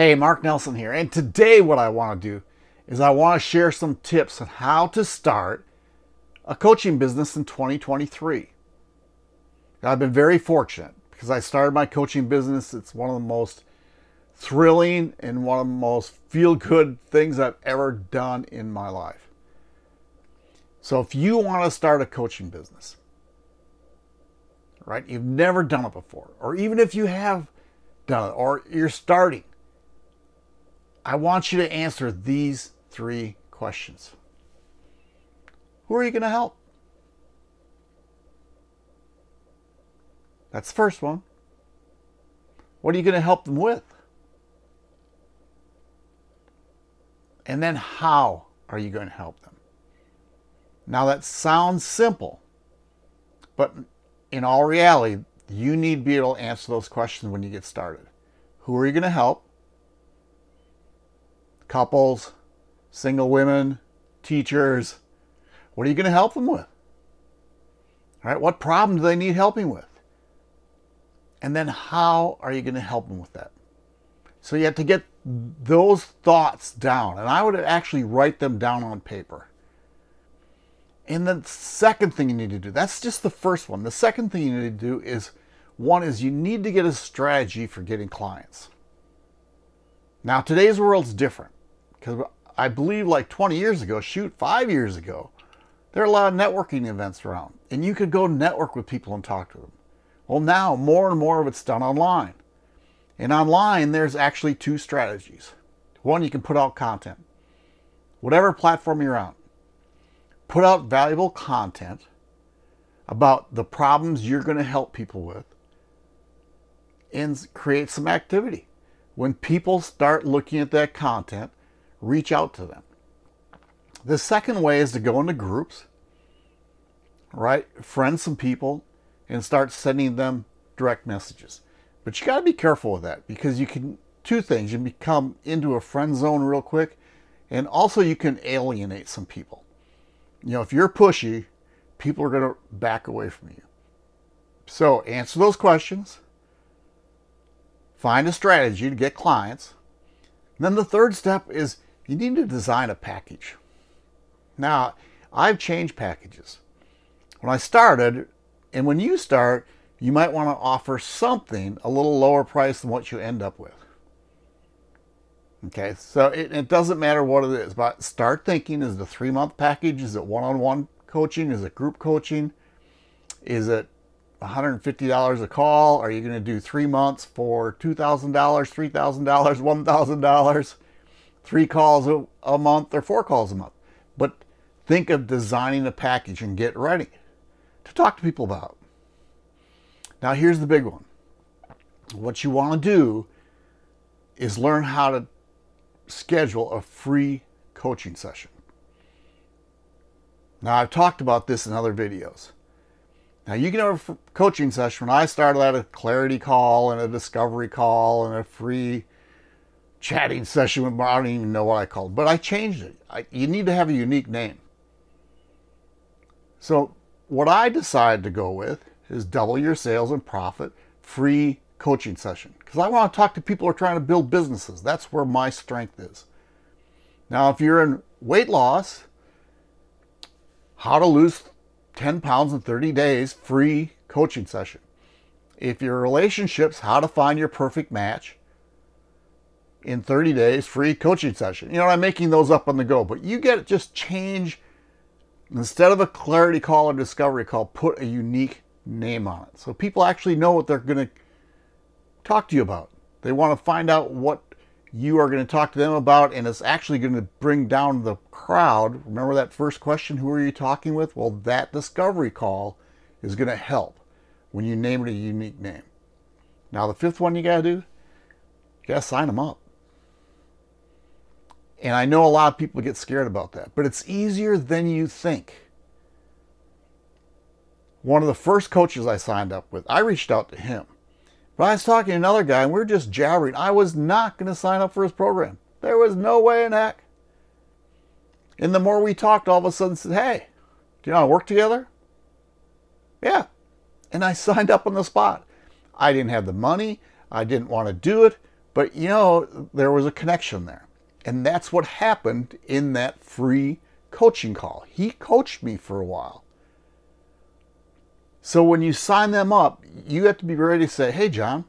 Hey, Mark Nelson here, and today what I want to do is I want to share some tips on how to start a coaching business in 2023. I've been very fortunate because I started my coaching business. It's one of the most thrilling and one of the most feel good things I've ever done in my life. So, if you want to start a coaching business, right, you've never done it before, or even if you have done it or you're starting, I want you to answer these three questions. Who are you going to help? That's the first one. What are you going to help them with? And then how are you going to help them? Now that sounds simple, but in all reality, you need to be able to answer those questions when you get started. Who are you going to help? Couples, single women, teachers. What are you going to help them with? All right, what problem do they need helping with? And then how are you going to help them with that? So you have to get those thoughts down. And I would actually write them down on paper. And the second thing you need to do, that's just the first one. The second thing you need to do is one is you need to get a strategy for getting clients. Now, today's world's different. Because I believe like 20 years ago, shoot, five years ago, there are a lot of networking events around. And you could go network with people and talk to them. Well, now more and more of it's done online. And online, there's actually two strategies. One, you can put out content, whatever platform you're on. Put out valuable content about the problems you're going to help people with and create some activity. When people start looking at that content, reach out to them. The second way is to go into groups, right? Friend some people and start sending them direct messages. But you got to be careful with that because you can, two things, you become into a friend zone real quick, and also you can alienate some people. You know, if you're pushy, people are going to back away from you. So answer those questions, find a strategy to get clients. And then the third step is you need to design a package. Now, I've changed packages. When I started, and when you start, you might want to offer something a little lower price than what you end up with. Okay, so it, it doesn't matter what it is, but start thinking is the three month package? Is it one on one coaching? Is it group coaching? Is it $150 a call? Are you going to do three months for $2,000, $3,000, $1,000? Three calls a, a month or four calls a month. But think of designing a package and get ready to talk to people about. Now, here's the big one. What you want to do is learn how to schedule a free coaching session. Now, I've talked about this in other videos. Now, you can have a coaching session. When I started, out, a clarity call and a discovery call and a free chatting session with I don't even know what I called, but I changed it. I, you need to have a unique name. So what I decided to go with is double your sales and profit free coaching session because I want to talk to people who are trying to build businesses. That's where my strength is. Now, if you're in weight loss, how to lose 10 pounds in 30 days, free coaching session. If your relationships, how to find your perfect match, in 30 days free coaching session. You know, I'm making those up on the go, but you get just change instead of a clarity call or discovery call, put a unique name on it. So people actually know what they're going to talk to you about. They want to find out what you are going to talk to them about, and it's actually going to bring down the crowd. Remember that first question who are you talking with? Well, that discovery call is going to help when you name it a unique name. Now, the fifth one you got to do, you got to sign them up. And I know a lot of people get scared about that, but it's easier than you think. One of the first coaches I signed up with, I reached out to him. But I was talking to another guy and we were just jabbering. I was not going to sign up for his program. There was no way in heck. And the more we talked, all of a sudden said, Hey, do you want to work together? Yeah. And I signed up on the spot. I didn't have the money. I didn't want to do it. But you know, there was a connection there. And that's what happened in that free coaching call. He coached me for a while. So when you sign them up, you have to be ready to say, hey, John,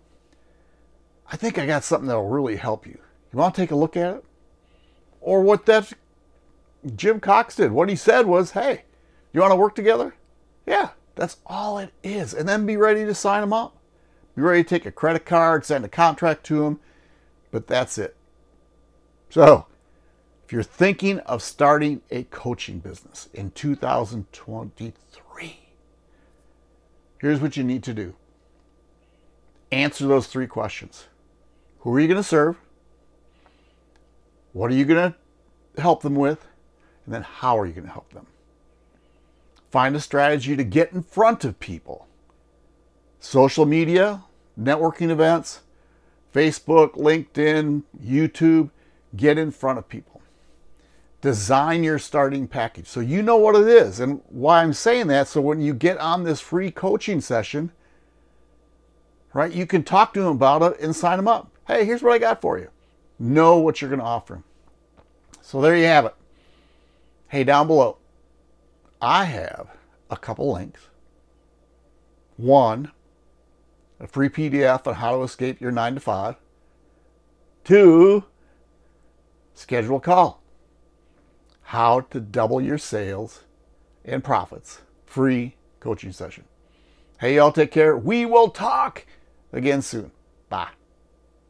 I think I got something that will really help you. You want to take a look at it? Or what that Jim Cox did. What he said was, hey, you want to work together? Yeah, that's all it is. And then be ready to sign them up. Be ready to take a credit card, send a contract to them, but that's it. So, if you're thinking of starting a coaching business in 2023, here's what you need to do answer those three questions Who are you going to serve? What are you going to help them with? And then how are you going to help them? Find a strategy to get in front of people. Social media, networking events, Facebook, LinkedIn, YouTube, get in front of people. Design your starting package so you know what it is and why I'm saying that. So when you get on this free coaching session, right, you can talk to them about it and sign them up. Hey, here's what I got for you. Know what you're going to offer them. So there you have it. Hey, down below, I have a couple links. One, a free PDF on how to escape your nine to five. Two, schedule a call. How to double your sales and profits. Free coaching session. Hey, y'all, take care. We will talk again soon. Bye.